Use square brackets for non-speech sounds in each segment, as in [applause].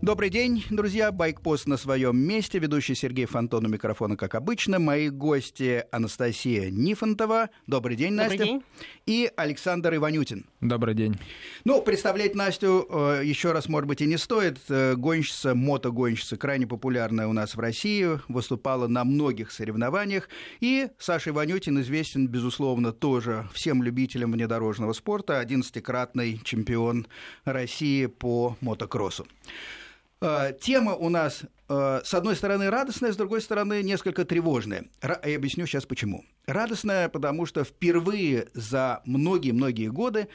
Добрый день, друзья. Байкпост на своем месте. Ведущий Сергей Фонтон у микрофона, как обычно. Мои гости Анастасия Нифонтова. Добрый день, Добрый Настя. день. И Александр Иванютин. Добрый день. Ну, представлять Настю э, еще раз, может быть, и не стоит. Э, Гонщица, мотогонщица, крайне популярная у нас в России, выступала на многих соревнованиях. И Саша Иванютин известен, безусловно, тоже всем любителям внедорожного спорта, 11-кратный чемпион России по мотокроссу. Э, Тема у нас, э, с одной стороны, радостная, с другой стороны, несколько тревожная. Я объясню сейчас почему. Радостная, потому что впервые за многие-многие годы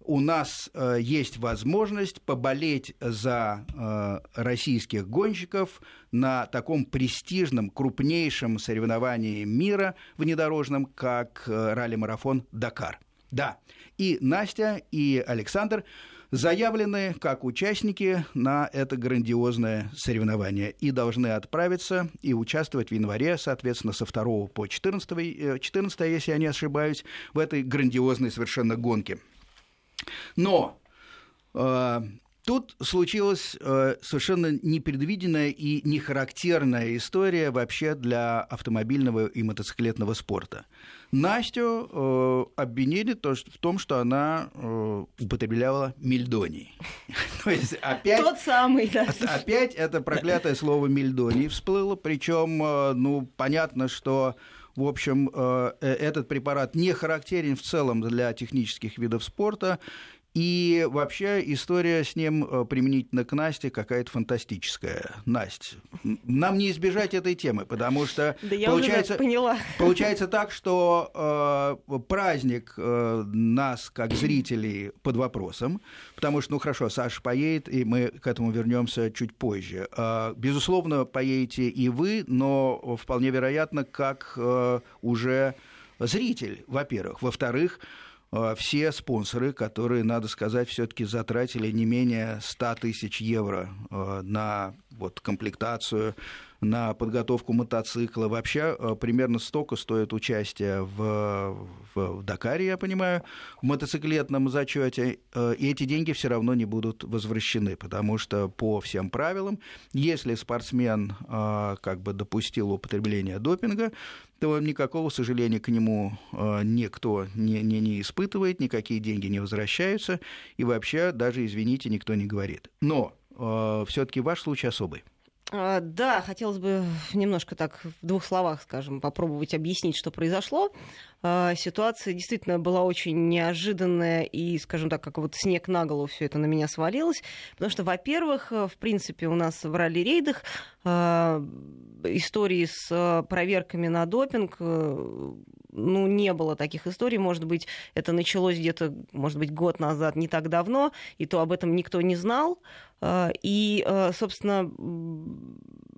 у нас э, есть возможность поболеть за российских гонщиков на таком престижном, крупнейшем соревновании мира внедорожном, как ралли-марафон «Дакар». Да, и Настя, и Александр заявлены как участники на это грандиозное соревнование и должны отправиться и участвовать в январе, соответственно, со 2 по 14, э, 14 если я не ошибаюсь, в этой грандиозной совершенно гонке. Но э, тут случилась э, совершенно непредвиденная и нехарактерная история вообще для автомобильного и мотоциклетного спорта. Настю э, обвинили то, что- в том, что она э, употребляла мельдоний. [laughs] То есть опять... Тот самый, да. Опять это проклятое слово мельдоний всплыло, причем, э, ну, понятно, что в общем, э, э, этот препарат не характерен в целом для технических видов спорта, и вообще история с ним э, применительно к Насте какая-то фантастическая. Настя, нам не избежать этой темы, потому что Да я получается, уже [laughs] поняла. Получается так, что э, праздник э, нас, как зрителей, под вопросом, потому что, ну хорошо, Саша поедет, и мы к этому вернемся чуть позже. Э, безусловно, поедете и вы, но вполне вероятно, как э, уже зритель, во-первых. Во-вторых, э, все спонсоры, которые, надо сказать, все-таки затратили не менее 100 тысяч евро э, на вот, комплектацию, на подготовку мотоцикла. Вообще э, примерно столько стоит участие в, в, в Дакаре, я понимаю, в мотоциклетном зачете. Э, И эти деньги все равно не будут возвращены, потому что по всем правилам, если спортсмен э, как бы допустил употребление допинга, то никакого сожаления к нему никто не, не, не испытывает, никакие деньги не возвращаются, и вообще даже, извините, никто не говорит. Но все-таки ваш случай особый. А, Да, хотелось бы немножко так в двух словах, скажем, попробовать объяснить, что произошло. А, Ситуация действительно была очень неожиданная, и, скажем так, как вот снег на голову все это на меня свалилось. Потому что, во-первых, э, в принципе, у нас в ралли-рейдах а, истории с а, проверками на допинг, э, ну, не было таких историй. Может быть, это началось где-то, может быть, год назад, не так давно, и то об этом никто не знал. А, И, э, собственно,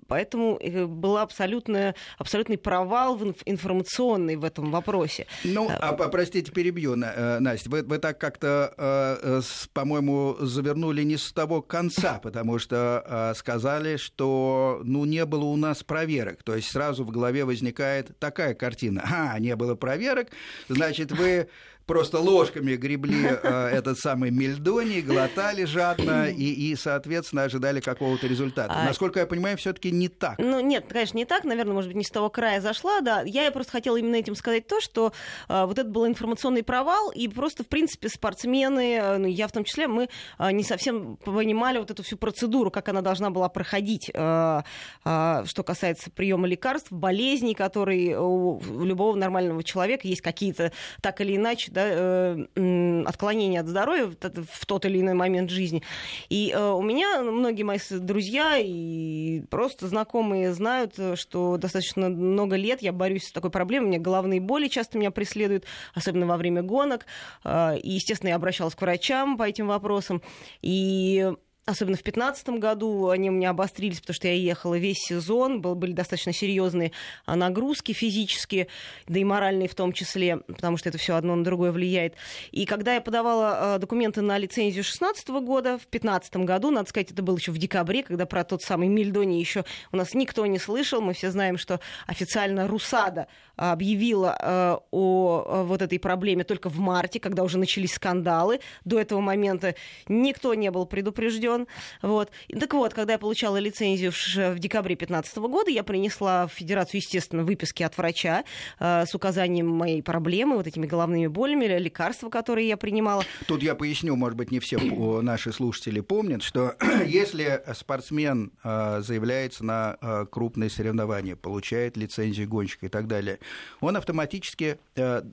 поэтому э, был абсолютно, абсолютный провал в инф- информационный в этом вопросе. Ну, а, а, простите, перебью, э, Настя. Вы, вы так как-то, э, э, по-моему, завернули не с того конца, [laughs] потому что э, сказали, что ну, не было у нас проверок. То есть сразу в голове возникает такая картина. А, не было проверок, значит, вы просто ложками гребли э, этот самый мельдоний, глотали жадно и, и, соответственно, ожидали какого-то результата. А- Насколько я понимаю, все-таки не так. Ну, нет, конечно, не так, наверное, может быть, не с того края зашла, да. Я просто хотела именно этим сказать то, что а, вот это был информационный провал, и просто, в принципе, спортсмены, а, ну, я в том числе, мы а, не совсем понимали вот эту всю процедуру, как она должна была проходить, а, а, что касается приема лекарств, болезней, которые у любого нормального человека есть какие-то, так или иначе, да, э, м, отклонения от здоровья в тот- или иной момент жизни. И э, у меня многие мои друзья и просто знакомые знают, э, что достаточно много лет я борюсь с такой проблемой. У меня головные боли часто меня преследуют, особенно во время гонок. И, естественно, я обращалась к врачам по этим вопросам. И Особенно в 2015 году они у меня обострились, потому что я ехала весь сезон, был, были достаточно серьезные а, нагрузки физические, да и моральные в том числе, потому что это все одно на другое влияет. И когда я подавала а, документы на лицензию 2016 года, в 2015 году, надо сказать, это было еще в декабре, когда про тот самый Мильдони еще у нас никто не слышал. Мы все знаем, что официально Русада объявила э, о вот этой проблеме только в марте, когда уже начались скандалы. До этого момента никто не был предупрежден. Антон. Вот. Так вот, когда я получала лицензию в декабре 2015 года, я принесла в Федерацию, естественно, выписки от врача э, с указанием моей проблемы, вот этими головными болями, лекарства, которые я принимала. Тут я поясню, может быть, не все наши слушатели помнят, что [clears throat] если спортсмен э, заявляется на э, крупные соревнования, получает лицензию гонщика и так далее, он автоматически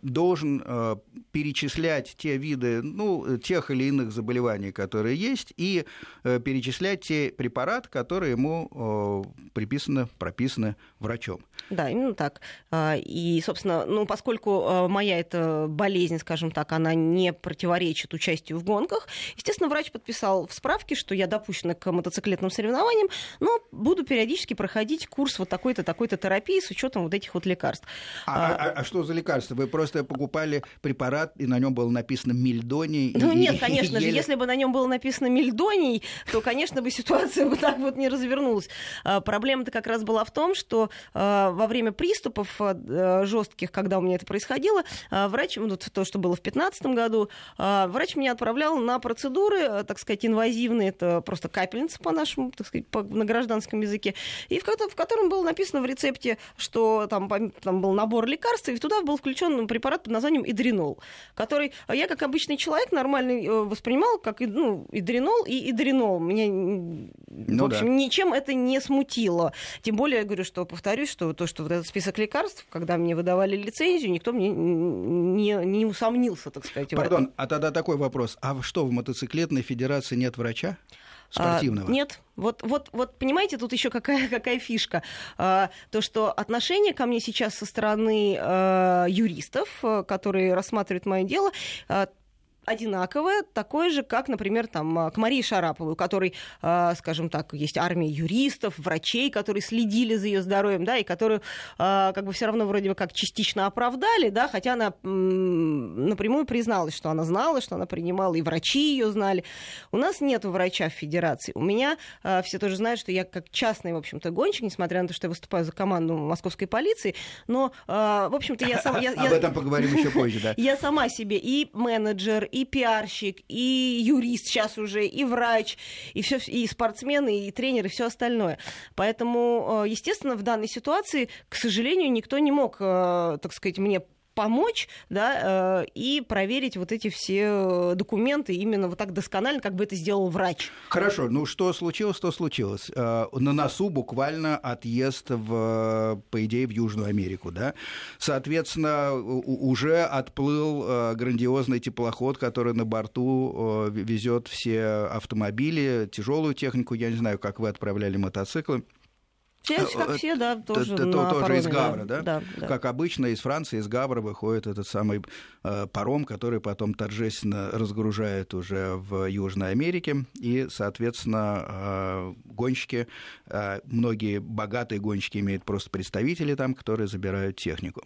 должен перечислять те виды, ну, тех или иных заболеваний, которые есть, и перечислять те препараты, которые ему приписаны, прописаны врачом. Да, именно так. А, и, собственно, ну, поскольку а, моя эта болезнь, скажем так, она не противоречит участию в гонках, естественно, врач подписал в справке, что я допущена к мотоциклетным соревнованиям, но буду периодически проходить курс вот такой-то, такой-то терапии с учетом вот этих вот лекарств. А, а, а, а что за лекарства? Вы просто покупали препарат, и на нем было написано мельдоний? Ну [laughs] и, нет, конечно же, если бы на нем было написано мельдоний, то, конечно, бы ситуация вот так вот не развернулась. Проблема-то как раз была в том, что во время приступов э, жестких, когда у меня это происходило, э, врач, ну, то, что было в 2015 году, э, врач меня отправлял на процедуры, так сказать, инвазивные, это просто капельница по нашему, так сказать, по, на гражданском языке, и в, в котором было написано в рецепте, что там, там был набор лекарств, и туда был включен препарат под названием идринол, который я, как обычный человек, нормальный воспринимал как ну, идринол и идринол. Меня, ну, в общем, да. ничем это не смутило. Тем более, я говорю, что, повторюсь, что то, что вот этот список лекарств, когда мне выдавали лицензию, никто мне не, не усомнился, так сказать. Пардон, а тогда такой вопрос. А что, в мотоциклетной федерации нет врача? спортивного? А, нет. Вот, вот, вот понимаете, тут еще какая, [laughs] какая фишка. А, то, что отношение ко мне сейчас со стороны а, юристов, а, которые рассматривают мое дело, а, одинаковое, такое же, как, например, там, а, к Марии Шараповой, у которой, а, скажем так, есть армия юристов, врачей, которые следили за ее здоровьем, да, и которую а, как бы все равно вроде бы как частично оправдали, да, хотя она напрямую призналась, что она знала, что она принимала, и врачи ее знали. У нас нет врача в федерации. У меня все тоже знают, что я как частный, в общем-то, гонщик, несмотря на то, что я выступаю за команду московской полиции, но, в общем-то, я сама... Об этом поговорим еще позже, да. Я сама себе и менеджер, и пиарщик, и юрист сейчас уже, и врач, и, все, и спортсмены, и тренеры, и все остальное. Поэтому, э, естественно, в данной ситуации, к сожалению, никто не мог, э, так сказать, мне помочь, да, э, и проверить вот эти все документы именно вот так досконально, как бы это сделал врач. Хорошо, ну что случилось, то случилось. Э, на носу буквально отъезд, в, по идее, в Южную Америку, да. Соответственно, уже отплыл э, грандиозный теплоход, который на борту везет все автомобили, тяжелую технику, я не знаю, как вы отправляли мотоциклы. Э, как все, да, тоже, это, на тоже пароме, из Гавра, да? Да, да? Как обычно, из Франции, из Гавра выходит этот самый э, паром, который потом торжественно разгружает уже в Южной Америке. И, соответственно, э, гонщики, э, многие богатые гонщики имеют просто представители там, которые забирают технику.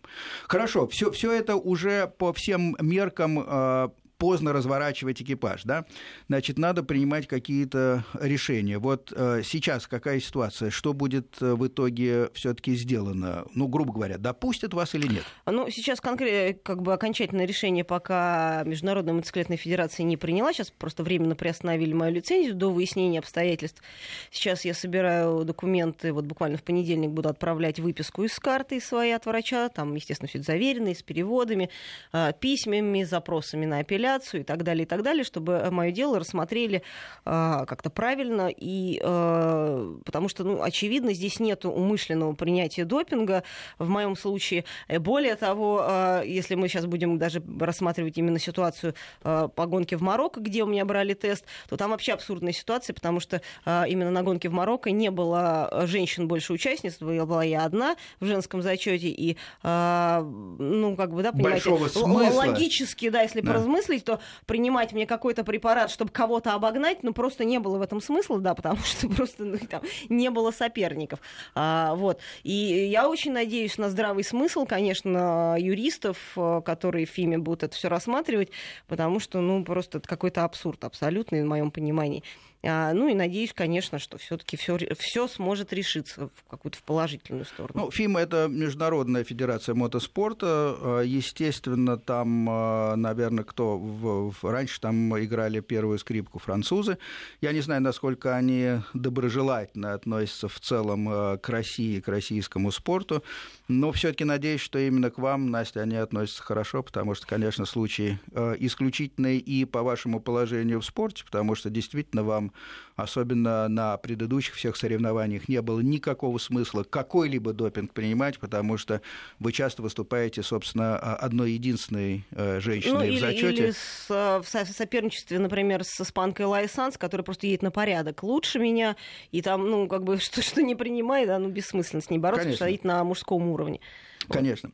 Хорошо, все, все это уже по всем меркам э, поздно разворачивать экипаж, да, значит, надо принимать какие-то решения. Вот э, сейчас какая ситуация? Что будет э, в итоге все-таки сделано? Ну, грубо говоря, допустят вас или нет? Ну, сейчас конкретно, как бы окончательное решение пока Международная мотоциклетная федерация не приняла. Сейчас просто временно приостановили мою лицензию до выяснения обстоятельств. Сейчас я собираю документы, вот буквально в понедельник буду отправлять выписку из карты своей от врача. Там, естественно, все это заверено, с переводами, э, письмами, запросами на апелляцию апелляцию и так далее, и так далее, чтобы э, мое дело рассмотрели э, как-то правильно, и, э, потому что, ну, очевидно, здесь нет умышленного принятия допинга в моем случае. Э, более того, э, если мы сейчас будем даже рассматривать именно ситуацию э, по гонке в Марокко, где у меня брали тест, то там вообще абсурдная ситуация, потому что э, именно на гонке в Марокко не было женщин больше участниц, была я одна в женском зачете, и, э, ну, как бы, да, понимаете, логически, да, если да. поразмыслить, говорить, то принимать мне какой-то препарат, чтобы кого-то обогнать, ну, просто не было в этом смысла, да, потому что [laughs] просто ну, там, не было соперников. А, вот. И я очень надеюсь на здравый смысл, конечно, юристов, э, которые в ФИМе будут это все рассматривать, потому что, ну, просто это какой-то абсурд абсолютный, в моем понимании. А, ну и надеюсь, конечно, что все-таки все, сможет решиться в какую-то в положительную сторону. Ну, ФИМ это Международная федерация мотоспорта. А, естественно, там, а, наверное, кто в, раньше там играли первую скрипку французы. Я не знаю, насколько они доброжелательно относятся в целом к России, к российскому спорту. Но все-таки надеюсь, что именно к вам, Настя, они относятся хорошо, потому что, конечно, случай исключительный и по вашему положению в спорте, потому что действительно вам особенно на предыдущих всех соревнованиях, не было никакого смысла какой-либо допинг принимать, потому что вы часто выступаете, собственно, одной единственной э, женщиной ну, или, в зачете. Или с, в соперничестве, например, с испанкой Лайсанс, которая просто едет на порядок лучше меня, и там, ну, как бы, [laughs] что, что не принимает, да, ну, бессмысленно с ней бороться, Конечно. потому что на мужском уровне. Конечно.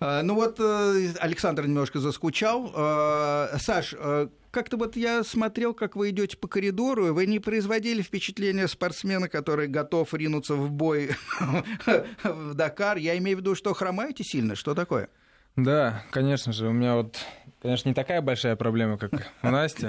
А, ну вот э, Александр немножко заскучал. А, Саш, э, как-то вот я смотрел, как вы идете по коридору, вы не производили впечатление спортсмена, который готов ринуться в бой [laughs] в Дакар. Я имею в виду, что хромаете сильно. Что такое? Да, конечно же. У меня вот, конечно, не такая большая проблема, как у Насти.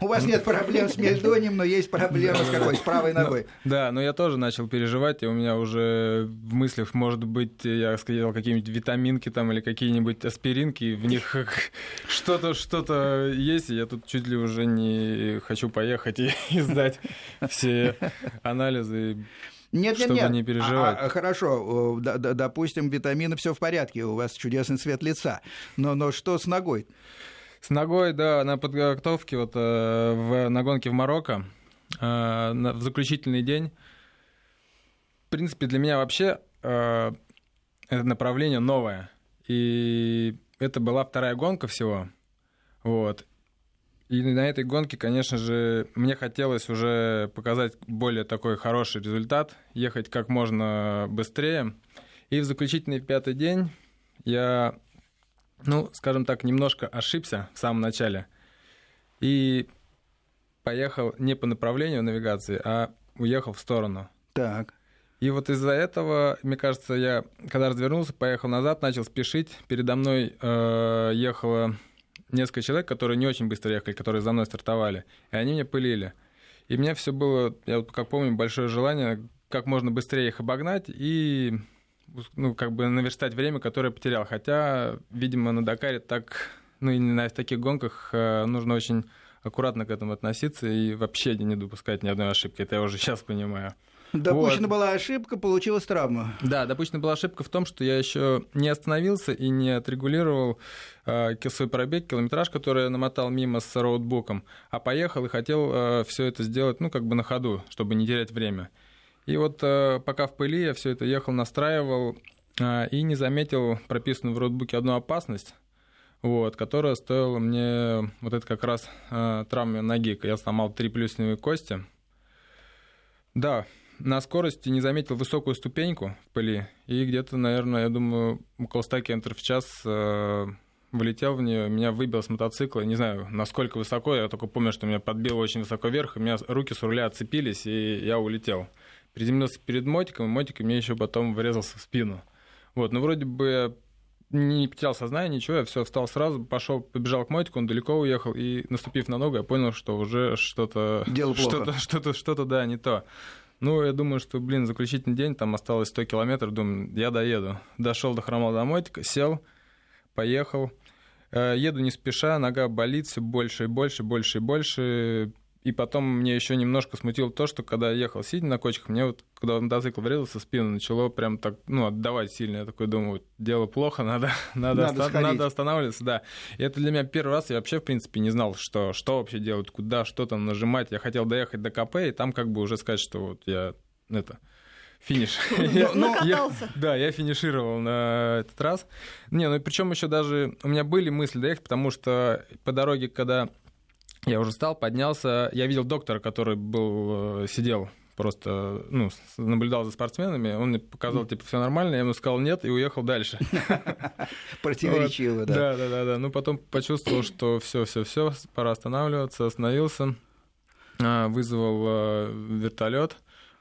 У вас нет проблем с мельдонием, но есть проблема с какой? С правой ногой. Да, но я тоже начал переживать, и у меня уже в мыслях, может быть, я сказал, какие-нибудь витаминки там или какие-нибудь аспиринки, в них [laughs] что-то что-то есть, и я тут чуть ли уже не хочу поехать и [laughs] сдать все анализы. Нет, чтобы нет, нет. не переживать. А, а, хорошо, д- д- допустим, витамины все в порядке, у вас чудесный цвет лица. Но, но что с ногой? С ногой, да, на подготовке вот э, в, на гонке в Марокко э, в заключительный день. В принципе, для меня вообще э, это направление новое. И это была вторая гонка всего. Вот. И на этой гонке, конечно же, мне хотелось уже показать более такой хороший результат, ехать как можно быстрее. И в заключительный пятый день я, ну, скажем так, немножко ошибся в самом начале. И поехал не по направлению навигации, а уехал в сторону. Так. И вот из-за этого, мне кажется, я, когда развернулся, поехал назад, начал спешить. Передо мной э, ехала несколько человек, которые не очень быстро ехали, которые за мной стартовали, и они меня пылили. И у меня все было, я вот как помню, большое желание как можно быстрее их обогнать и ну, как бы наверстать время, которое потерял. Хотя, видимо, на Дакаре так, ну и на таких гонках э, нужно очень аккуратно к этому относиться и вообще не допускать ни одной ошибки. Это я уже сейчас понимаю. Допущена вот. была ошибка, получилась травма. Да, допущена была ошибка в том, что я еще не остановился и не отрегулировал свой пробег, километраж, который я намотал мимо с роутбуком, а поехал и хотел э, все это сделать, ну, как бы на ходу, чтобы не терять время. И вот э, пока в пыли я все это ехал, настраивал э, и не заметил прописанную в роутбуке одну опасность, вот, которая стоила мне вот это как раз э, травмы ноги. Я сломал три плюсневые кости. Да, на скорости не заметил высокую ступеньку в пыли, и где-то, наверное, я думаю, около 100 км в час э, вылетел в нее, меня выбил с мотоцикла, не знаю, насколько высоко, я только помню, что меня подбило очень высоко вверх, и у меня руки с руля отцепились, и я улетел. Приземлился перед мотиком, и мотик мне еще потом врезался в спину. Вот, ну вроде бы не потерял сознание, ничего, я все встал сразу, пошел, побежал к мотику, он далеко уехал, и наступив на ногу, я понял, что уже что-то... Дело плохо. Что-то, что-то, что-то, да, не то. Ну, я думаю, что, блин, заключительный день, там осталось 100 километров, думаю, я доеду. Дошел до хромал домой, сел, поехал. Э, еду не спеша, нога болит все больше и больше, больше и больше. И потом мне еще немножко смутило то, что когда я ехал сидя на кочках, мне вот, когда мотоцикл врезался, спину начало прям так, ну, отдавать сильно. Я такой думаю, дело плохо, [laughs] надо, надо, надо, оста- надо останавливаться, да. И это для меня первый раз, я вообще, в принципе, не знал, что, что вообще делать, куда, что там нажимать. Я хотел доехать до КП, и там как бы уже сказать, что вот я, это, финиш. [laughs] Накатался. Да, я финишировал на этот раз. Не, ну причем еще даже у меня были мысли доехать, потому что по дороге, когда я уже встал, поднялся. Я видел доктора, который был, э, сидел просто, ну, наблюдал за спортсменами. Он мне показал, типа, все нормально. Я ему сказал нет и уехал дальше. [laughs] Противоречиво, да. Да, да, да, да. Ну, потом почувствовал, что все, все, все, пора останавливаться, остановился, а, вызвал э, вертолет.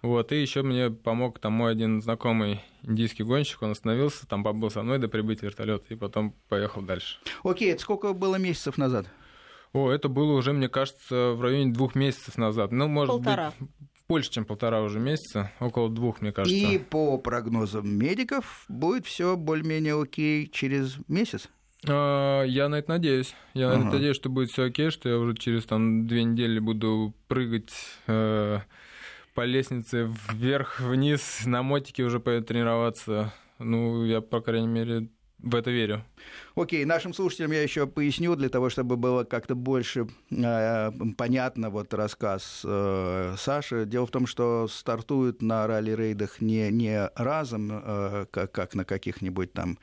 Вот, и еще мне помог там мой один знакомый индийский гонщик, он остановился, там побыл со мной до прибытия вертолета, и потом поехал дальше. Окей, это сколько было месяцев назад? О, это было уже, мне кажется, в районе двух месяцев назад. Ну, может Полтора. быть, больше, чем полтора уже месяца, около двух, мне кажется. И по прогнозам медиков будет все более-менее окей через месяц. А, Я на это надеюсь. Я на Ага. это надеюсь, что будет все окей, что я уже через там две недели буду прыгать э, по лестнице вверх-вниз, на мотике уже поеду тренироваться. Ну, я, по крайней мере, в это верю. Окей, нашим слушателям я еще поясню, для того, чтобы было как-то больше э, понятно вот рассказ э, Саши. Дело в том, что стартуют на ралли-рейдах не, не разом, э, как, как на каких-нибудь там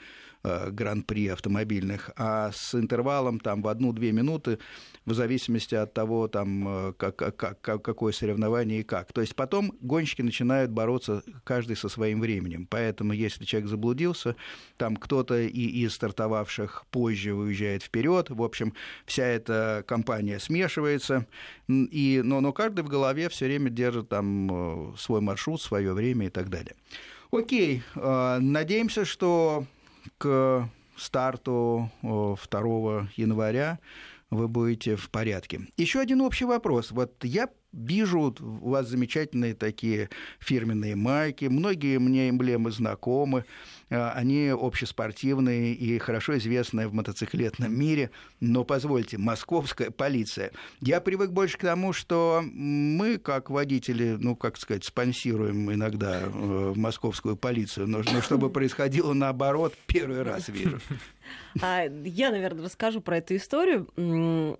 гран-при автомобильных, а с интервалом там в одну-две минуты, в зависимости от того, там, э, как, как, как- какое соревнование и как. То есть потом гонщики начинают бороться каждый со своим временем. Поэтому если человек заблудился, там кто-то и из стартовавших позже уезжает вперед. В общем, вся эта компания смешивается. И, но, но каждый в голове все время держит там э, свой маршрут, свое время и так далее. Окей, э, надеемся, что к старту э, 2 января вы будете в порядке. Еще один общий вопрос. Вот я вижу у вас замечательные такие фирменные майки, многие мне эмблемы знакомы, они общеспортивные и хорошо известные в мотоциклетном мире, но позвольте, московская полиция. Я привык больше к тому, что мы, как водители, ну, как сказать, спонсируем иногда э, московскую полицию, но, но чтобы происходило наоборот, первый раз вижу. А, Я, наверное, расскажу про эту историю.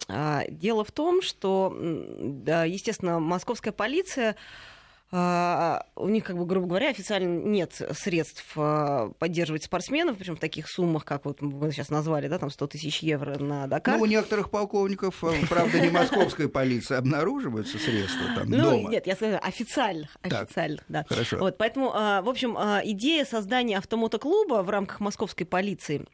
А, Дело в том, что, естественно, московская полиция а, у них, как бы, грубо говоря, официально нет средств а, поддерживать спортсменов, причем в таких суммах, как вот вы сейчас назвали, да, там 100 тысяч евро на Дакар. Ну, у некоторых полковников, э, правда, не московской полиции, обнаруживаются средства там Ну, дома. нет, я скажу официально, Так. официально, да. Хорошо. Вот, поэтому, а, в общем, а, идея создания автомотоклуба в рамках московской полиции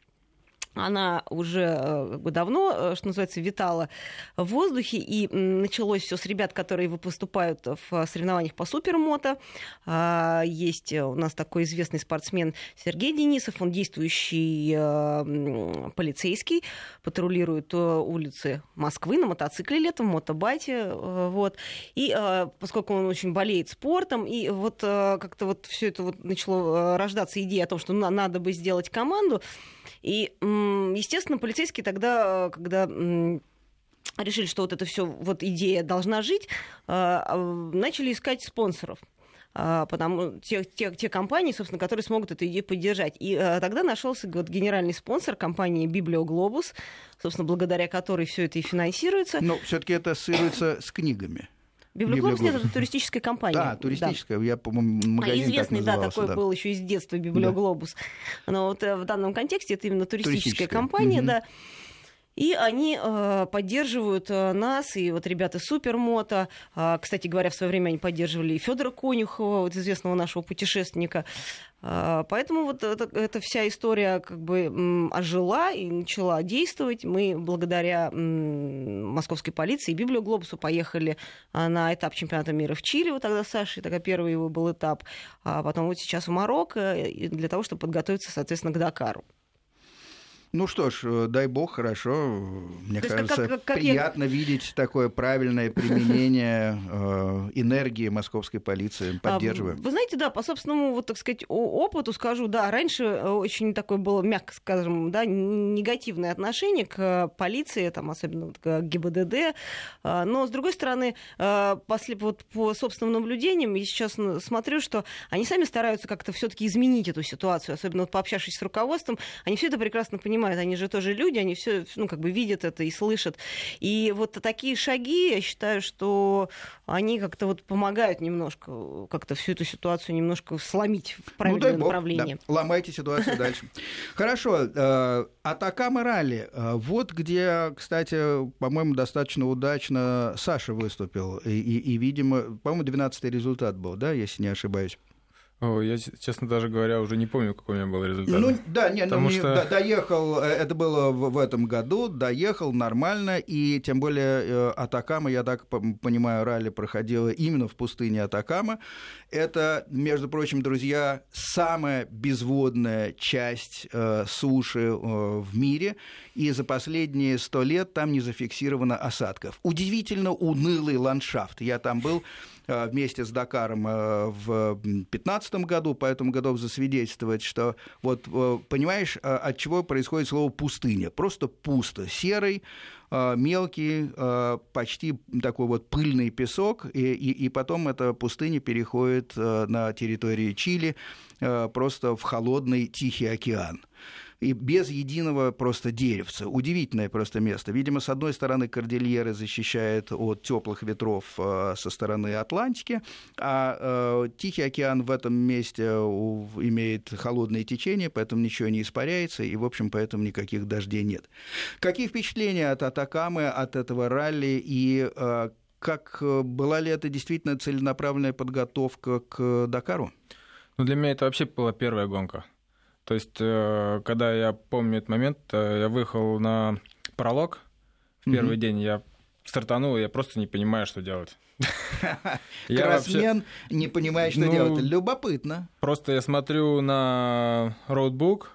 она уже э, давно, э, что называется, витала в воздухе, и началось все с ребят, которые вы- выступают в соревнованиях по супермото. А, Есть у нас такой известный спортсмен Сергей Денисов, он действующий э, полицейский, патрулирует э, улицы Москвы на мотоцикле летом, мотобайте, э, вот. И э, поскольку он очень болеет спортом, и вот э, как-то вот все это вот начало э, рождаться идея о том, что на- надо бы сделать команду, и, естественно, полицейские тогда, когда решили, что вот эта все вот идея должна жить, э, э, начали искать спонсоров. А, Потому те, те, те компании, собственно, которые смогут эту идею поддержать. И э, тогда нашелся вот, генеральный спонсор компании Библиоглобус, собственно, благодаря которой все это и финансируется. Но все-таки это ассоциируется с книгами. Библиоглобус нет, Библиоглобус. это туристическая компания. Да, туристическая. Я, по-моему, А магазин так известный, да, назывался. такой был еще из детства Библиоглобус. Но вот э, в данном контексте это именно туристическая Туристическая. компания, Мгм. да. И они э, поддерживают э, нас, и вот ребята Супермото. А, кстати говоря, в свое время они поддерживали и Федора Конюхова, вот известного нашего путешественника. А, поэтому вот это, эта вся история как бы ожила и начала действовать. Мы благодаря м, московской полиции и Библиоглобусу поехали а, на этап чемпионата мира в Чили, вот тогда с Сашей, тогда первый его был этап, а потом вот сейчас в Марокко, и для того, чтобы подготовиться, соответственно, к Дакару. Ну что ж, э, дай бог, хорошо. Мне То как- кажется, как- как я- приятно видеть такое правильное [laughs] применение э, энергии московской полиции. Поддерживаю. А, Вы знаете, да, по собственному, вот так сказать, опыту скажу, да, раньше э, очень такое было, мягко скажем, да, негативное отношение к э, полиции, там, особенно к ГИБДД, но, с другой стороны, э, после, вот, по собственным наблюдениям, я сейчас смотрю, что они сами стараются как-то все таки изменить эту ситуацию, особенно вот пообщавшись с руководством, они все это прекрасно понимают, они же тоже люди, они все, ну, как бы видят это и слышат. И вот такие шаги, я считаю, что они как-то вот помогают немножко, как-то всю эту ситуацию немножко сломить в правильное ну, бог, направление. да. Ломайте ситуацию дальше. [laughs] Хорошо. э, Атакама ралли. Э, Вот где, кстати, по-моему, достаточно удачно Саша выступил. И, и- и, видимо, по-моему, 12-й результат был, да, если не ошибаюсь. О, я, честно даже говоря, уже не помню, какой у меня был результат. Ну, да, нет, Потому ну, что... да, доехал, э, это было в, в этом году, доехал нормально, и тем более э, Атакама, я так понимаю, ралли проходило именно в пустыне Атакама. Это, между прочим, друзья, самая безводная часть э, суши э, в мире, и за последние сто лет там не зафиксировано осадков. Удивительно унылый ландшафт. Я там был вместе с Дакаром э, в 2015 году, поэтому готов засвидетельствовать, что вот э, понимаешь, от чего происходит слово пустыня? Просто пусто, серый, мелкий, почти такой вот пыльный песок, и, и, и потом эта пустыня переходит на территории Чили просто в холодный Тихий океан и без единого просто деревца. Удивительное просто место. Видимо, с одной стороны, кордильеры защищает от теплых ветров э, со стороны Атлантики, а э, Тихий океан в этом месте имеет холодные течения, поэтому ничего не испаряется, и, в общем, поэтому никаких дождей нет. Какие впечатления от Атакамы, от этого ралли, и как была ли это действительно целенаправленная подготовка к Дакару? Ну, для меня это вообще была первая гонка. То есть, э, когда я помню этот момент, э, я выехал на пролог в первый mm-hmm. день, я стартанул, я просто не понимаю, что делать. [laughs] Кроссмен не понимает, что ну, делать. Любопытно. Просто я смотрю на роутбук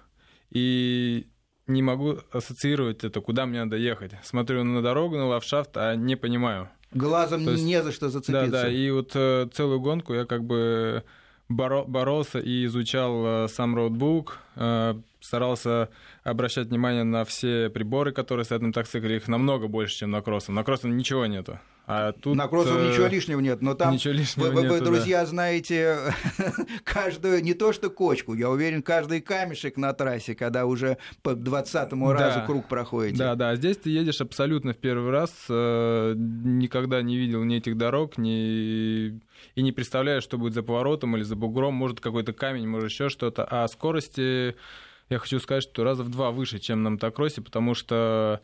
и не могу ассоциировать это, куда мне надо ехать. Смотрю на дорогу, на лавшафт, а не понимаю. Глазом есть, не за что зацепиться. Да, да, и вот э, целую гонку я как бы боро- боролся и изучал э, сам роутбук, э, старался обращать внимание на все приборы, которые стоят на мотоцикле. Их намного больше, чем на кроссом. На кроссом ничего нету. А тут, на кроссов э, ничего лишнего нет, но там ничего лишнего вы, нету, вы, друзья, да. знаете [laughs] каждую, не то что кочку, я уверен, каждый камешек на трассе, когда уже по двадцатому да. разу круг проходите. Да, да, здесь ты едешь абсолютно в первый раз, э, никогда не видел ни этих дорог, ни и не представляешь, что будет за поворотом или за бугром, может какой-то камень, может еще что-то, а скорости я хочу сказать, что раза в два выше, чем на мотокроссе, потому что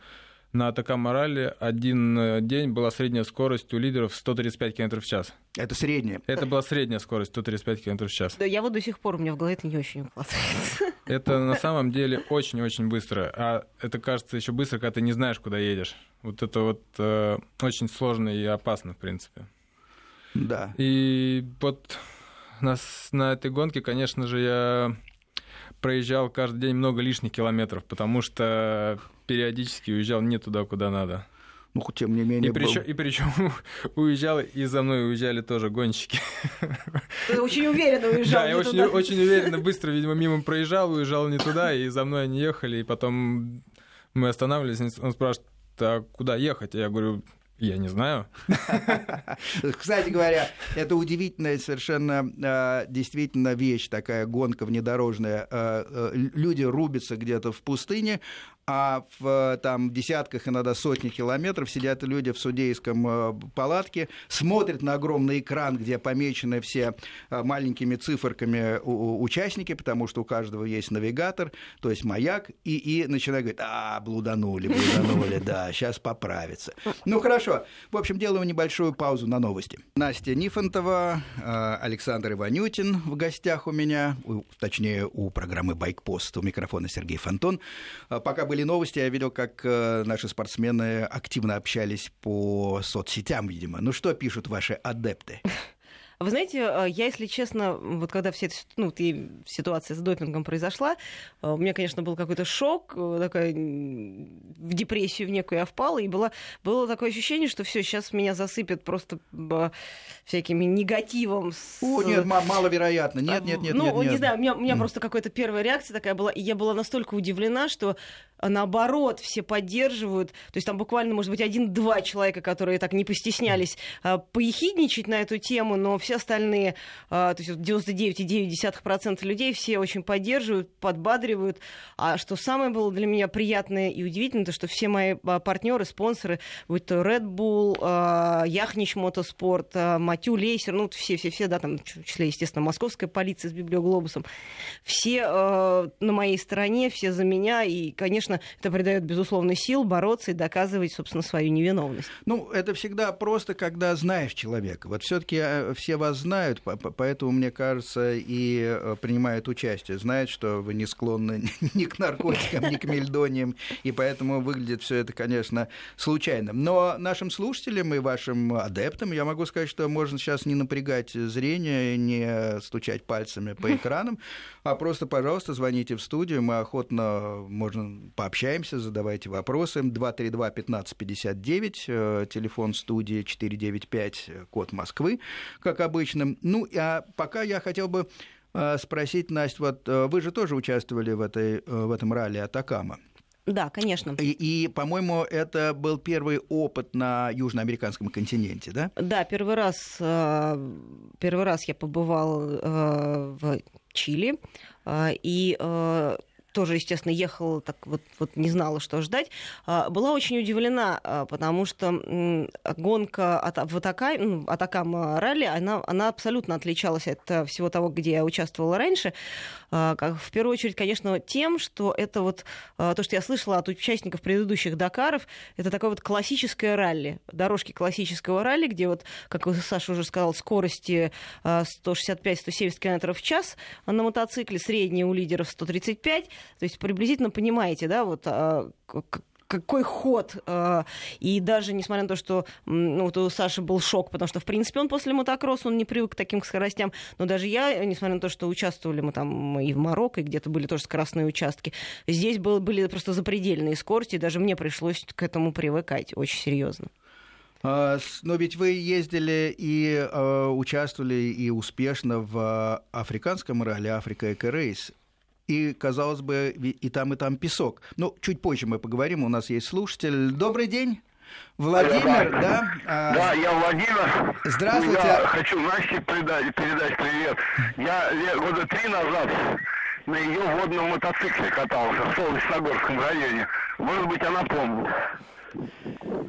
на Атакама Ралли один э, день была средняя скорость у лидеров 135 км в час. Это средняя? Это была средняя скорость 135 км в час. Да, я вот до сих пор, у меня в голове это не очень укладывается. Это на самом деле очень-очень быстро. А это кажется еще быстро, когда ты не знаешь, куда едешь. Вот это вот э, очень сложно и опасно, в принципе. Да. И вот на, на этой гонке, конечно же, я проезжал каждый день много лишних километров, потому что периодически уезжал не туда, куда надо. Ну, тем не менее... И причем, был... и причем [laughs] уезжал, и за мной уезжали тоже гонщики. Ты очень уверенно уезжал Да, я очень, очень уверенно, быстро, видимо, мимо проезжал, уезжал не туда, и за мной они ехали, и потом мы останавливались, он спрашивает, а куда ехать? Я говорю, я не знаю. [laughs] Кстати говоря, это удивительная совершенно а, действительно вещь, такая гонка внедорожная. А, а, люди рубятся где-то в пустыне, а в там, десятках, иногда сотни километров сидят люди в судейском э, палатке, смотрят на огромный экран, где помечены все э, маленькими циферками участники, потому что у каждого есть навигатор, то есть маяк, и, и начинают говорить, а, блуданули, блуданули, да, сейчас поправится. Ну, хорошо. В общем, делаем небольшую паузу на новости. Настя Нифонтова, э, Александр Иванютин в гостях у меня, точнее, у программы «Байкпост», у микрофона Сергей Фонтон. Пока были новости, я видел, как э, наши спортсмены активно общались по соцсетям, видимо. Ну что пишут ваши адепты? [laughs] Вы знаете, э, я, если честно, вот когда вся эта ну, ситуация с допингом произошла, э, у меня, конечно, был какой-то шок, э, такая в депрессию в некую я впала, и было, было такое ощущение, что все, сейчас меня засыпят просто всякими негативом. С... О, нет, маловероятно. Нет, нет, нет. Ну, нет, нет. не знаю, у меня, у меня mm. просто какая-то первая реакция такая была, и я была настолько удивлена, что наоборот, все поддерживают. То есть там буквально, может быть, один-два человека, которые так не постеснялись поехидничать на эту тему, но все остальные, а, то есть 99,9% людей, все очень поддерживают, подбадривают. А что самое было для меня приятное и удивительное, то что все мои а, партнеры, спонсоры, будь то Red Bull, а, Яхнич Мотоспорт, Матю Лейсер, ну, все-все-все, да, там, в числе, естественно, московская полиция с библиоглобусом, все на моей стороне, все за меня, и, конечно, это придает, безусловно, сил бороться и доказывать, собственно, свою невиновность. Ну, это всегда просто, когда знаешь человека. Вот все-таки все все вас знают, поэтому, мне кажется, и э, принимают участие. Знают, что вы не склонны [laughs] ни к наркотикам, ни к мельдониям, и поэтому выглядит все это, конечно, случайно. Но нашим слушателям и вашим адептам я могу сказать, что можно сейчас не напрягать зрение, не стучать пальцами по [laughs] экранам, а просто, пожалуйста, звоните в студию, мы охотно, можно, пообщаемся, задавайте вопросы. 232-1559, э, телефон студии 495, код Москвы, как обычно. Ну, а пока я хотел бы э, спросить, Настя, вот э, вы же тоже участвовали в, этой, в этом ралли Атакама. Да, конечно. И, и, по-моему, это был первый опыт на южноамериканском континенте, да? Да, первый раз, первый раз я побывал в Чили, и тоже, естественно, ехала, так вот, вот не знала, что ждать, а, была очень удивлена, а, потому что гонка от, в ну, Атакама ралли, она, она абсолютно отличалась от э, всего того, где я участвовала раньше. А, в первую очередь, конечно, тем, что это вот то, что я слышала от участников предыдущих Дакаров, это такое вот классическое ралли, дорожки классического ралли, где вот, как Саша уже сказал, скорости 165-170 км в час на мотоцикле, средние у лидеров 135, то есть приблизительно понимаете, да, вот а, какой ход. А, и даже несмотря на то, что ну, вот у Саши был шок, потому что, в принципе, он после мотокросса, он не привык к таким скоростям. Но даже я, несмотря на то, что участвовали мы там и в Марокко, и где-то были тоже скоростные участки, здесь был, были просто запредельные скорости, и даже мне пришлось к этому привыкать очень серьезно. А, но ведь вы ездили и э, участвовали и успешно в африканском ралли Африка Эко Рейс и, казалось бы, и там, и там песок. Ну, чуть позже мы поговорим, у нас есть слушатель. Добрый день. Владимир, да? Да, а... да я Владимир. Здравствуйте. Я хочу Насте передать, передать привет. Я года три назад на ее водном мотоцикле катался в Солнечногорском районе. Может быть, она помнит.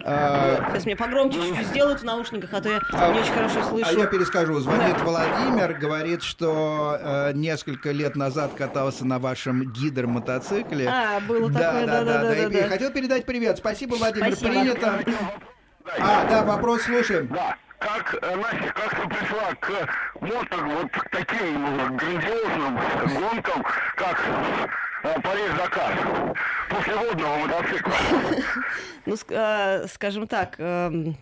А... Сейчас мне погромче чуть-чуть сделают в наушниках, а то я а... не очень хорошо слышу. А я перескажу. Звонит. Владимир, говорит, что э, несколько лет назад катался на вашем гидромотоцикле. А, было да, такое, да, да, да. да, да, да. И хотел передать привет. Спасибо, Владимир, Спасибо. принято. А, да, вопрос слушаем. Да как, э, Настя, как ты пришла к мото, вот к таким грандиозным гонкам, как э, Париж-Дакар, после водного мотоцикла? [laughs] Ну, э, скажем так, эм,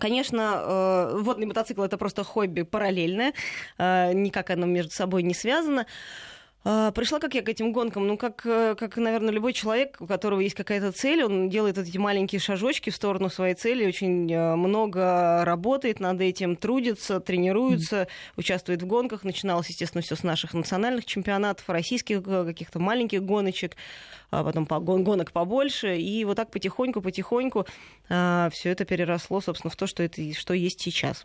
Конечно, водный мотоцикл это просто хобби параллельное, никак оно между собой не связано. А, пришла как я к этим гонкам, ну, как, э, как, наверное, любой человек, у которого есть какая-то цель, он делает эти маленькие шажочки в сторону своей цели, очень э, много работает над этим, трудится, тренируется, mm. участвует в гонках. Начиналось, естественно, все с наших национальных чемпионатов, российских э, каких-то маленьких гоночек, а потом гонок побольше. И вот так потихоньку-потихоньку а, все это переросло, собственно, в то, что, это, что есть сейчас.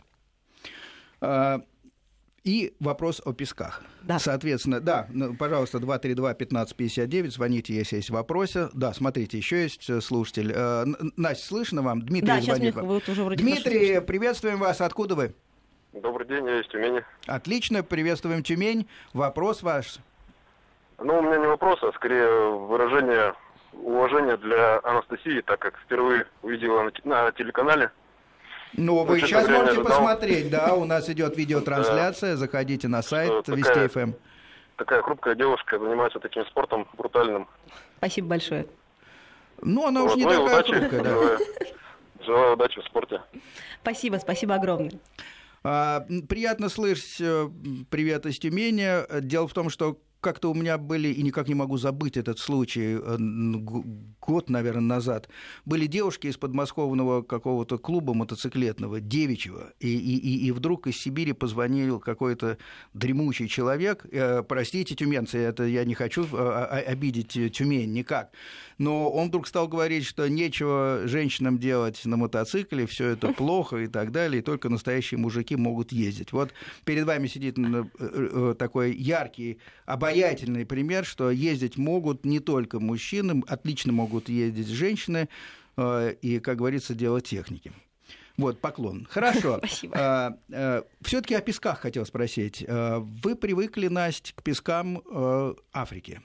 И вопрос о песках. Да. Соответственно, да, ну, пожалуйста, 232-1559, звоните, если есть вопросы. Да, смотрите, еще есть э, слушатель. Э, Настя, слышно вам? Дмитрий да, звонит. Сейчас вот уже вроде Дмитрий, приветствуем вас. Откуда вы? Добрый день, я из Тюмени. Отлично, приветствуем Тюмень. Вопрос ваш? Ну, у меня не вопрос, а скорее выражение уважения для Анастасии, так как впервые увидела на телеканале ну, вы сейчас можете посмотреть, да, у нас идет видеотрансляция, [laughs] заходите на сайт Вести ФМ. Такая хрупкая девушка занимается таким спортом брутальным. Спасибо большое. Ну, она вот, уже не ну, такая удачи, хрупкая, да. Желаю удачи в спорте. Спасибо, спасибо огромное. А, приятно слышать э, привет из Тюмени. Дело в том, что как-то у меня были, и никак не могу забыть этот случай, э, год, наверное, назад, были девушки из подмосковного какого-то клуба мотоциклетного, девичьего, и, и, и вдруг из Сибири позвонил какой-то дремучий человек, э, простите, тюменцы, это я не хочу э, обидеть Тюмень никак, но он вдруг стал говорить, что нечего женщинам делать на мотоцикле, все это [laughs] плохо и так далее, и только настоящие мужики могут ездить. Вот перед вами сидит такой яркий, обаятельный пример, что ездить могут не только мужчины, отлично могут ездить женщины, э, и, как говорится, дело техники. Вот, поклон. [laughs] Хорошо. Спасибо. А, а, Все-таки о песках хотел спросить. Вы привыкли, Настя, к пескам Африки.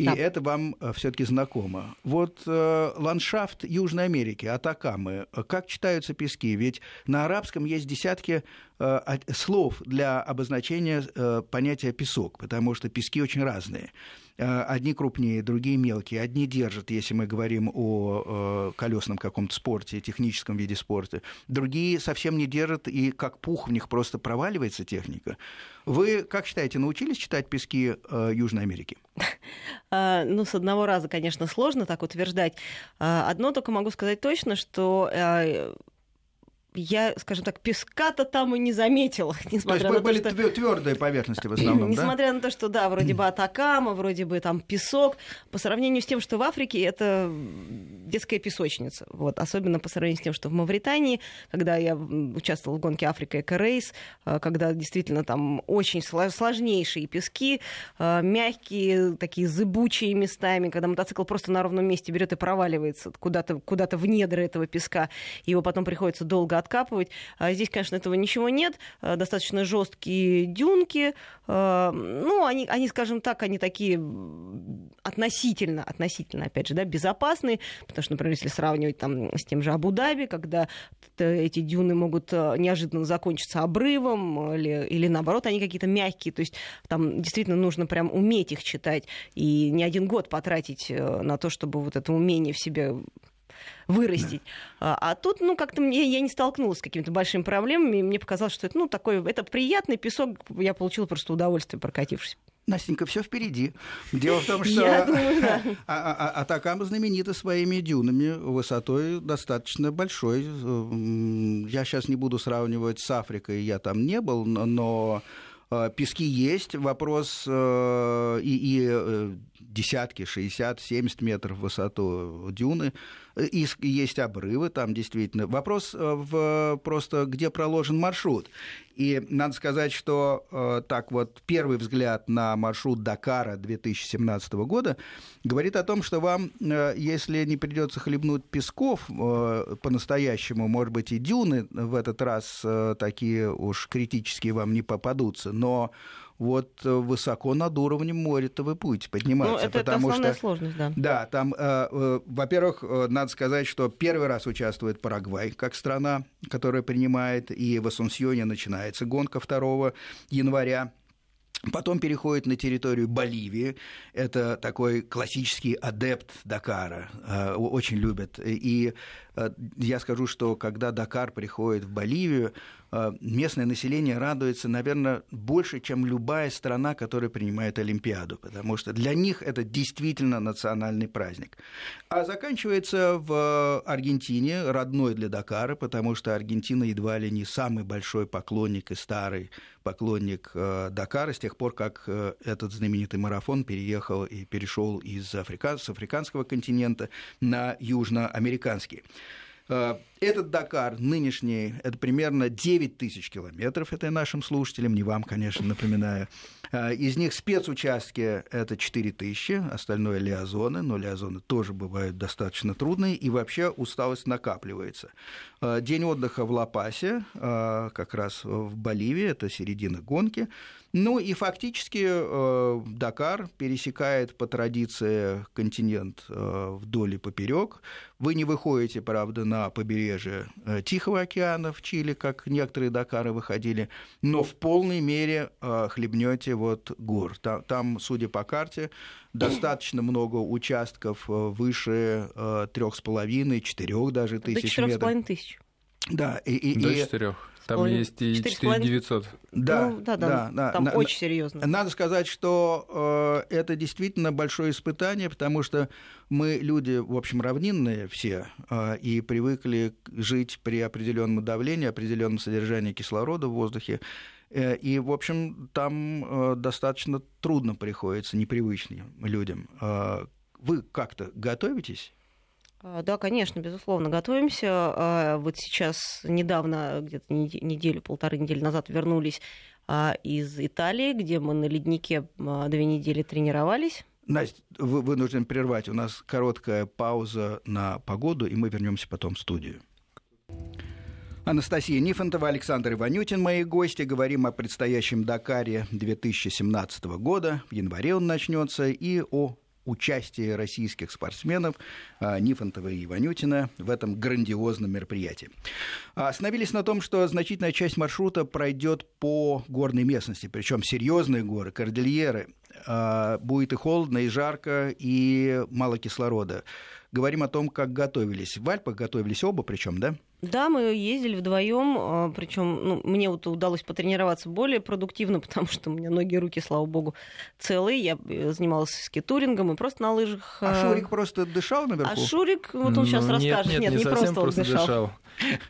И да. это вам э, все-таки знакомо. Вот э, ландшафт Южной Америки, Атакамы, как читаются пески? Ведь на арабском есть десятки э, слов для обозначения э, понятия песок, потому что пески очень разные. Э, одни крупнее, другие мелкие. Одни держат, если мы говорим о э, колесном каком-то спорте, техническом виде спорта. Другие совсем не держат, и как пух в них просто проваливается техника. Вы, как считаете, научились читать пески э, Южной Америки? [laughs] А, ну, с одного раза, конечно, сложно так утверждать. А, одно только могу сказать точно, что я, скажем так, песка-то там и не заметила. Несмотря [laughs] то есть на были то, что... твердые поверхности в [clears throat] основном, Несмотря да? на то, что, да, вроде бы [clears throat] Атакама, вроде бы там песок, по сравнению с тем, что в Африке это детская песочница. Вот. Особенно по сравнению с тем, что в Мавритании, когда я участвовала в гонке Африка Эко Рейс, э, когда действительно там очень сложнейшие пески, э, мягкие, такие зыбучие местами, когда мотоцикл просто на ровном месте берет и проваливается куда-то куда в недра этого песка, его потом приходится долго откапывать. А здесь, конечно, этого ничего нет. А, достаточно жесткие дюнки. А, ну, они, они, скажем так, они такие относительно, относительно, опять же, да, безопасные, потому что, например, если сравнивать там с тем же Абу-Даби, когда эти дюны могут неожиданно закончиться обрывом или, или наоборот, они какие-то мягкие, то есть там действительно нужно прям уметь их читать и не один год потратить э, на то, чтобы вот это умение в себе вырастить. Да. А, а тут, ну, как-то мне, я не столкнулась с какими-то большими проблемами, и мне показалось, что это, ну, такой, это приятный песок, я получила просто удовольствие, прокатившись. Настенька, все впереди. Дело в том, [laughs] что думаю, да. [laughs] А, а, а, Атакама знаменита своими дюнами высотой достаточно большой. Я сейчас не буду сравнивать с Африкой, я там не был, но э, пески есть. Вопрос э, и, и э, десятки, 60, 70 метров в высоту дюны. И есть обрывы там действительно. Вопрос э, в, просто, где проложен маршрут. И надо сказать, что э, так вот первый взгляд на маршрут Дакара 2017 года говорит о том, что вам, э, если не придется хлебнуть песков по-настоящему, может быть, и дюны в этот раз такие уж критические вам не попадутся, но вот э, высоко над уровнем моря-то вы будете подниматься. Ну, это, потому это основная что, сложность, да. Да, там, э, э, во-первых, э, надо сказать, что первый раз участвует Парагвай как страна, которая принимает, и в Асунсьоне начинается гонка 2 января. Потом переходит на территорию Боливии. Это такой классический адепт Дакара. Э, очень любят. И я скажу, что когда Дакар приходит в Боливию, Э, местное население радуется, наверное, больше, чем любая страна, которая принимает Олимпиаду, потому что для них это действительно национальный праздник. А заканчивается в Аргентине, родной для Дакара, потому что Аргентина едва ли не самый большой поклонник и старый поклонник э, Дакара с тех пор, как э, этот знаменитый марафон переехал и перешел из Африка, с африканского континента на южноамериканский. Э, этот Дакар нынешний, это примерно 9 тысяч километров, это я нашим слушателям, не вам, конечно, напоминаю. Э, из них спецучастки это 4 тысячи, остальное лиазоны, но лиазоны тоже бывают достаточно трудные, и вообще усталость накапливается. Э, день отдыха в Лапасе, как раз в Боливии, это середина гонки. Ну и фактически Дакар пересекает по традиции континент вдоль и поперек. Вы не выходите, правда, на побережье э, Тихого океана в Чили, как некоторые Дакары выходили, но в полной мере э, хлебнете вот гор. Там, судя по карте, достаточно много участков э, выше трех с половиной, четырех даже тысяч метров. До четырех с половиной тысяч. Да, и, и, До четырех. Там есть и 4900. Да, ну, да, да, да, да. Там на, очень серьезно. Надо сказать, что э, это действительно большое испытание, потому что мы люди, в общем, равнинные все, э, и привыкли жить при определенном давлении, определенном содержании кислорода в воздухе. Э, и, в общем, там э, достаточно трудно приходится непривычным людям. Э, вы как-то готовитесь? А, да, конечно, безусловно, готовимся. А, вот сейчас недавно, где-то неделю, полторы недели назад вернулись а, из Италии, где мы на леднике две недели тренировались. Настя, вы вынужден прервать. У нас короткая пауза на погоду, и мы вернемся потом в студию. Анастасия Нифонтова, Александр Иванютин, мои гости. Говорим о предстоящем Дакаре 2017 года. В январе он начнется. И о участие российских спортсменов а, Нифонтова и Иванютина в этом грандиозном мероприятии. Остановились на том, что значительная часть маршрута пройдет по горной местности, причем серьезные горы, кордильеры. А, будет и холодно, и жарко, и мало кислорода. Говорим о том, как готовились. В Альпах готовились оба, причем, да? Да, мы ездили вдвоем, а, причем ну, мне вот удалось потренироваться более продуктивно, [laughs] потому что у меня ноги и руки, слава богу, целые. Я э, занималась скейтурингом и просто на лыжах. А Шурик просто дышал наверху? А Шурик, вот он сейчас Ну, нет, расскажет. Нет, Нет, не, не, совсем просто он просто дышал. дышал.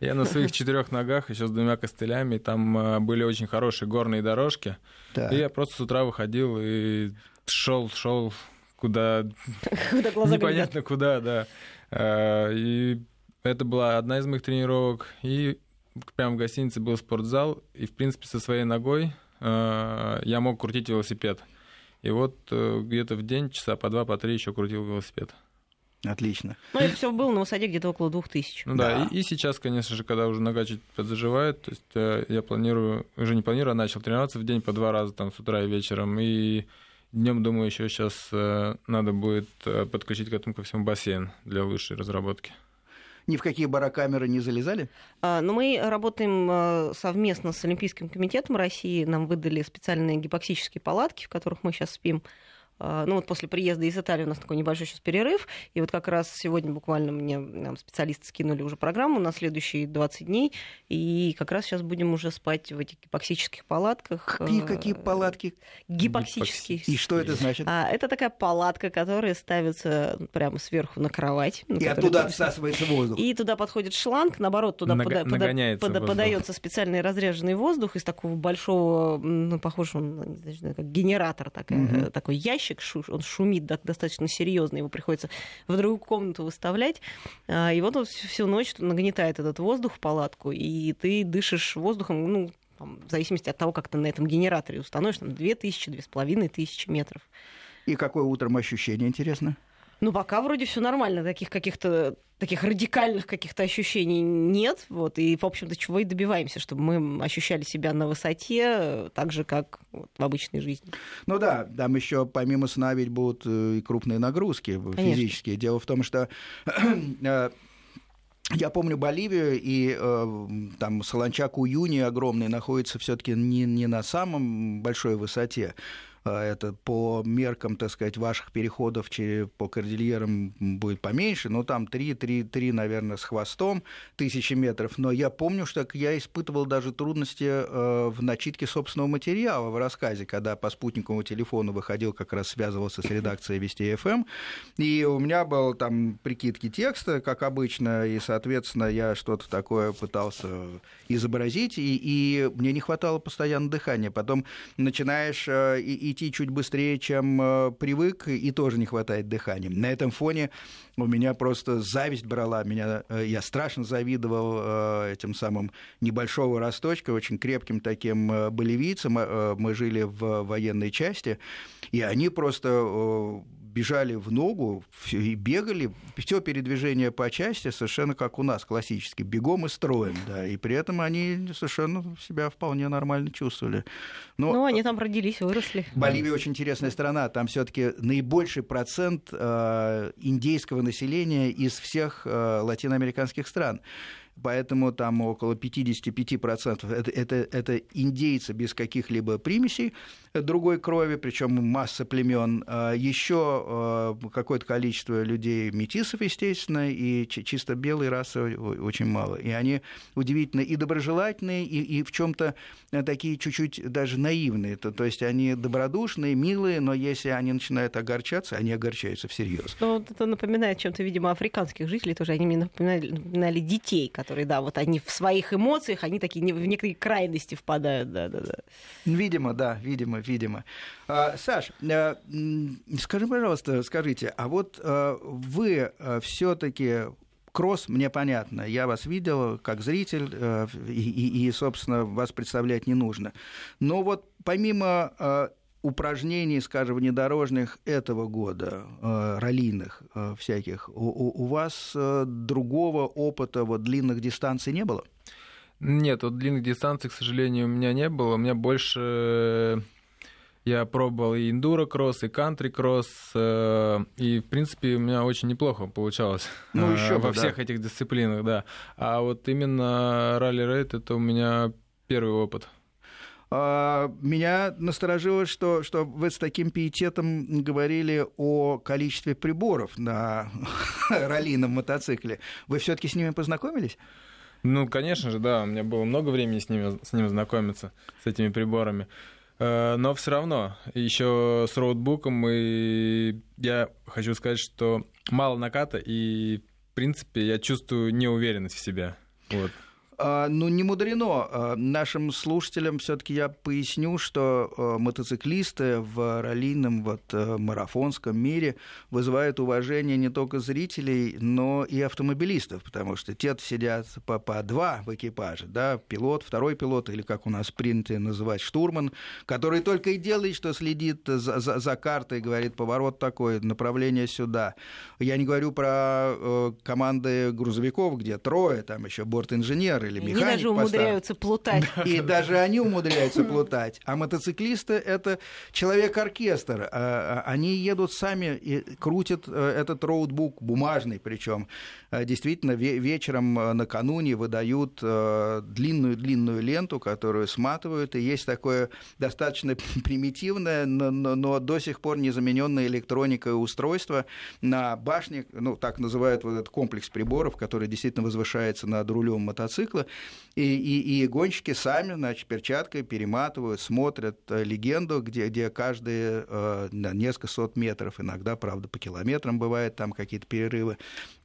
Я на своих четырех ногах, еще с двумя костылями, там э, были очень хорошие горные дорожки. Так. И я просто с утра выходил и шел, шел куда [laughs] Куда глаза глядят. непонятно куда, да. Э, И это была одна из моих тренировок. И прямо в гостинице был спортзал, и, в принципе, со своей ногой э, я мог крутить велосипед. И вот э, где-то в день, часа по два, по три еще крутил велосипед. Отлично. Ну, это все было на высоте где-то около двух тысяч. Ну да, Да. И, и сейчас, конечно же, когда уже нога чуть подзаживает, то есть э, я планирую, уже не планирую, а начал тренироваться в день по два раза, там, с утра и вечером. И днем, думаю, еще сейчас э, надо будет э, подключить к этому ко всему бассейн для лучшей разработки. Ни в какие барокамеры не залезали? А, Но мы работаем а, совместно с Олимпийским комитетом России. Нам выдали специальные гипоксические палатки, в которых мы сейчас спим. А, Ну вот после приезда из Италии у нас такой небольшой сейчас перерыв. И вот как раз сегодня буквально мне нам специалисты скинули уже программу на следующие 20 дней. И как раз сейчас будем уже спать в этих гипоксических палатках. Какие, А, какие палатки? Гипоксические. И что это значит? А, это такая палатка, которая ставится прямо сверху на кровать. на И которой оттуда ты- отсасывается воздух. и туда подходит шланг, наоборот, туда Нага- пода- пода- подается специальный разряженный воздух из такого большого, ну, похож он, не знаю, как генератор, такая, э, такой ящик, шу- он шумит да- достаточно серьезно, его приходится в другую комнату выставлять. А, И вот он всю ночь нагнетает этот воздух в палатку, и ты дышишь воздухом, ну, в зависимости от того, как ты на этом генераторе установишь, там, 2000-2500 метров. И какое утром ощущение, интересно? Ну, пока вроде все нормально, таких каких-то таких радикальных каких-то ощущений нет. Вот, и, в общем-то, чего и добиваемся, чтобы мы ощущали себя на высоте, э, так же, как вот, в обычной жизни. Ну да, там еще помимо сна ведь будут э, и крупные нагрузки Конечно. физические. Дело в том, что [clears throat] э, я помню Боливию, и э, там Солончак Уюни огромный находится все-таки не, не на самом большой высоте. А Это по меркам, так сказать, ваших переходов по кордильерам будет поменьше, но там 3, 3, 3, наверное, с хвостом тысячи метров. Но я помню, что я испытывал даже трудности э, в начитке собственного материала в рассказе, когда по спутниковому телефону выходил, как раз связывался с редакцией Вести ФМ, и у меня был там прикидки текста, как обычно, и, соответственно, я что-то такое пытался изобразить, и, и мне не хватало постоянно дыхания. Потом начинаешь э, и- идти чуть быстрее, чем э, привык, и тоже не хватает дыхания. На этом фоне у меня просто зависть брала меня. э, Я страшно завидовал э, этим самым небольшого росточка, очень крепким таким боливийцам. Э, Мы жили в военной части, и они просто бежали в ногу и бегали. Все передвижение по части совершенно как у нас, классически. Бегом и строем, да. И при этом они совершенно себя вполне нормально чувствовали. Но Ну, они там родились, выросли. Боливия очень интересная страна. Там все-таки наибольший процент э, индейского населения из всех э, латиноамериканских стран. Поэтому там около 55% это, это, это индейцы без каких-либо примесей другой крови, причем масса племен. Еще какое-то количество людей метисов, естественно, и чи- чисто белой расы очень мало. И они удивительно и доброжелательные, и, и в чем-то такие чуть-чуть даже наивные. То, то есть они добродушные, милые, но если они начинают огорчаться, они огорчаются всерьез. Ну, это напоминает чем-то, видимо, африканских жителей тоже. Они мне напоминали, напоминали детей, которые, да, вот они в своих эмоциях, они такие в некоторые крайности впадают, да-да-да. Видимо, да, видимо, видимо. А, Саш, м, скажи, пожалуйста, скажите, а вот а, вы все-таки Кросс, мне понятно, я вас видел как зритель, э, и, и- и, собственно, вас представлять не нужно. Но вот помимо э, упражнений, скажем, внедорожных этого года, э, раллийных э, всяких, у, у- у вас э, другого опыта вот, длинных дистанций не было? Нет, вот длинных дистанций, к сожалению, у меня не было. У меня больше... Я пробовал и эндуро-кросс, и кантри-кросс, э, и, в принципе, у меня очень неплохо получалось ну, еще во бы, всех да. этих дисциплинах, да. А вот именно ралли-рейд — это у меня первый опыт. А, меня насторожило, что, что вы с таким пиететом говорили о количестве приборов на [laughs] раллийном мотоцикле. Вы все-таки с ними познакомились? Ну, конечно же, да. У меня было много времени с ними, с ними знакомиться, с этими приборами. Э, но все равно, еще с роутбуком, и я хочу сказать, что мало наката, и, в принципе, я чувствую неуверенность в себе. Вот. А, ну, не мудрено. А, нашим слушателям все-таки я поясню, что а, мотоциклисты в раллийном вот, марафонском мире вызывают уважение не только зрителей, но и автомобилистов, потому что те сидят по, по два в экипаже, да, пилот, второй пилот, или как у нас принято называть, штурман, который только и делает, что следит за, за, за картой, говорит, поворот такой, направление сюда. Я не говорю про э, команды грузовиков, где трое, там еще борт-инженер или механик. Они даже умудряются плутать. И даже они умудряются плутать. А мотоциклисты — это человек-оркестр. А, а, они едут сами и крутят э, этот роутбук, бумажный причем. Э, действительно, вечером э, накануне выдают длинную-длинную ленту, которую сматывают. И есть такое достаточно [laughs] примитивное, но, но до сих пор незамененное электроникой устройство на башне, ну, так называют вот этот комплекс приборов, который действительно возвышается над рулем мотоцикла, и, и, и гонщики сами, значит, перчаткой перематывают, смотрят э, легенду, где, где каждые э, несколько сот метров, иногда, правда, по километрам бывает там какие-то перерывы,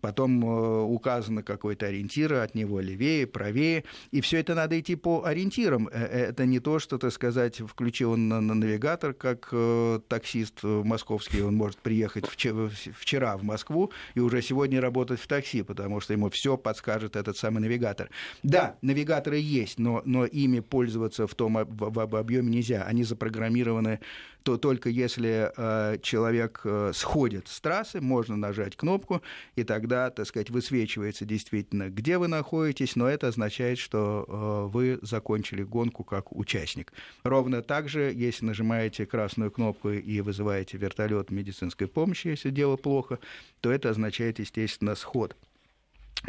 потом э, указано какой-то ориентир, от него левее, правее, и все это надо идти по ориентирам. Э, э, это не то, что, так сказать, включил на, на навигатор, как э, таксист московский, он может приехать вчера в Москву и уже сегодня работать в такси, потому что ему все подскажет этот самый навигатор. Да, навигаторы есть, но, но ими пользоваться в том в, в объеме нельзя. Они запрограммированы то только если э, человек э, сходит с трассы, можно нажать кнопку, и тогда, так сказать, высвечивается действительно, где вы находитесь, но это означает, что э, вы закончили гонку как участник. Ровно так же, если нажимаете красную кнопку и вызываете вертолет медицинской помощи, если дело плохо, то это означает, естественно, сход.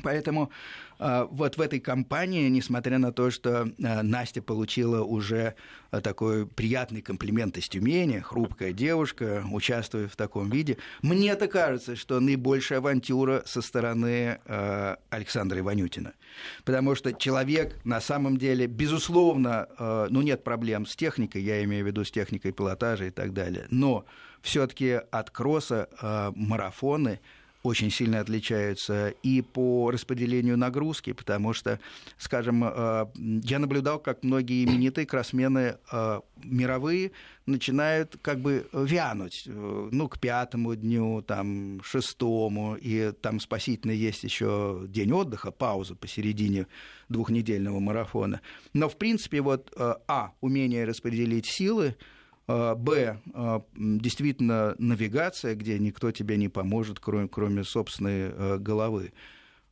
Поэтому э, вот в этой кампании, несмотря на то, что э, Настя получила уже э, такой приятный комплимент из Тюмени, хрупкая девушка, участвуя в таком виде, мне-то кажется, что наибольшая авантюра со стороны Александра Иванютина. Потому что человек на самом деле, безусловно, ну нет проблем с техникой, я имею в виду с техникой пилотажа и так далее, но все-таки от кросса марафоны – очень сильно отличаются и по распределению нагрузки, потому что, скажем, э, я наблюдал, как многие именитые кроссмены э, мировые начинают как бы вянуть, э, ну, к пятому дню, там, шестому, и там спасительно есть еще день отдыха, пауза посередине двухнедельного марафона. Но, в принципе, вот, а, умение распределить силы, б. А, действительно навигация, где никто тебе не поможет, кроме, кроме собственной э, головы.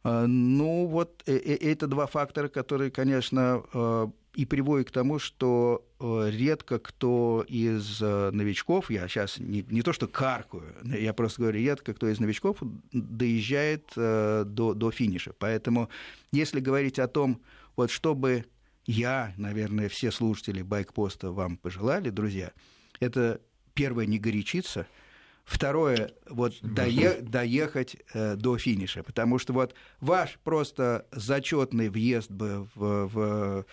А, ну, вот э, э, это два фактора, которые, конечно, и приводят к тому, что редко кто из новичков, я сейчас не, не то что каркую, я просто говорю, редко кто из новичков доезжает до, до финиша. Поэтому, если говорить о том, вот чтобы я, наверное, все слушатели байкпоста вам пожелали, друзья, это первое не горячиться, второе вот дое, доехать э, до финиша, потому что вот ваш просто зачетный въезд бы в, в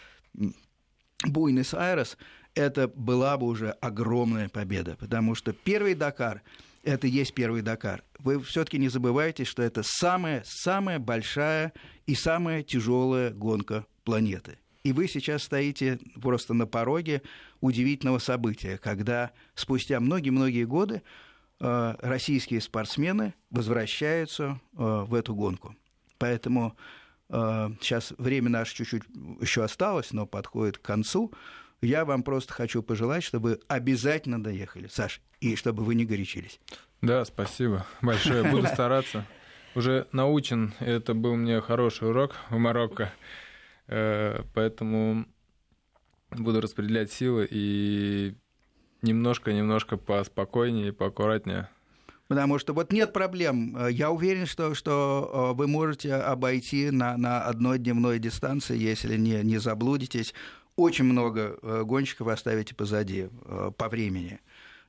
Буэнос-Айрес это была бы уже огромная победа, потому что первый Дакар это есть первый Дакар. Вы все-таки не забывайте, что это самая, самая большая и самая тяжелая гонка планеты. И вы сейчас стоите просто на пороге удивительного события, когда спустя многие-многие годы э, российские спортсмены возвращаются э, в эту гонку. Поэтому э, сейчас время наше чуть-чуть еще осталось, но подходит к концу. Я вам просто хочу пожелать, чтобы обязательно доехали, Саш, и чтобы вы не горячились. Да, спасибо большое. Буду [laughs] стараться. Уже научен, это был мне хороший урок в Марокко. Э, поэтому буду распределять силы и немножко-немножко поспокойнее поаккуратнее. Потому что вот нет проблем. Я уверен, что, что вы можете обойти на, на одной дневной дистанции, если не, не заблудитесь. Очень много гонщиков оставите позади по времени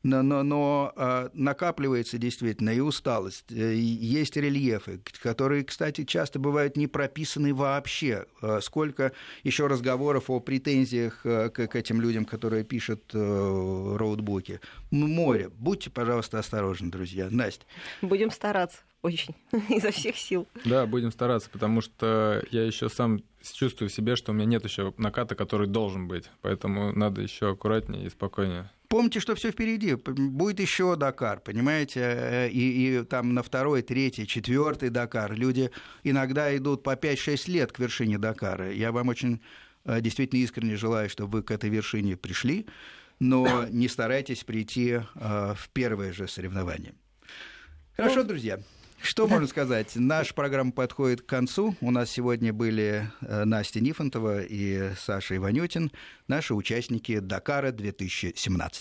но, но, но а, накапливается действительно и усталость. Э, есть рельефы, которые, кстати, часто бывают не прописаны вообще. А, сколько еще разговоров о претензиях э, к, к этим людям, которые пишут э, роутбуки. Море. Будьте, пожалуйста, осторожны, друзья. Настя. Будем стараться очень, [laughs] изо всех сил. Да, будем стараться, потому что я еще сам чувствую в себе, что у меня нет еще наката, который должен быть. Поэтому надо еще аккуратнее и спокойнее помните, что все впереди. Будет еще Дакар, понимаете? Э, и, и там на второй, третий, четвертый Дакар. Люди иногда идут по 5-6 лет к вершине Дакара. Я вам очень э, действительно искренне желаю, чтобы вы к этой вершине пришли, но не старайтесь прийти э, в первое же соревнование. Хорошо, ну, друзья. Что можно сказать? Наша программа подходит к концу. У нас сегодня были Настя Нифонтова и Саша Иванютин, наши участники Дакара 2017.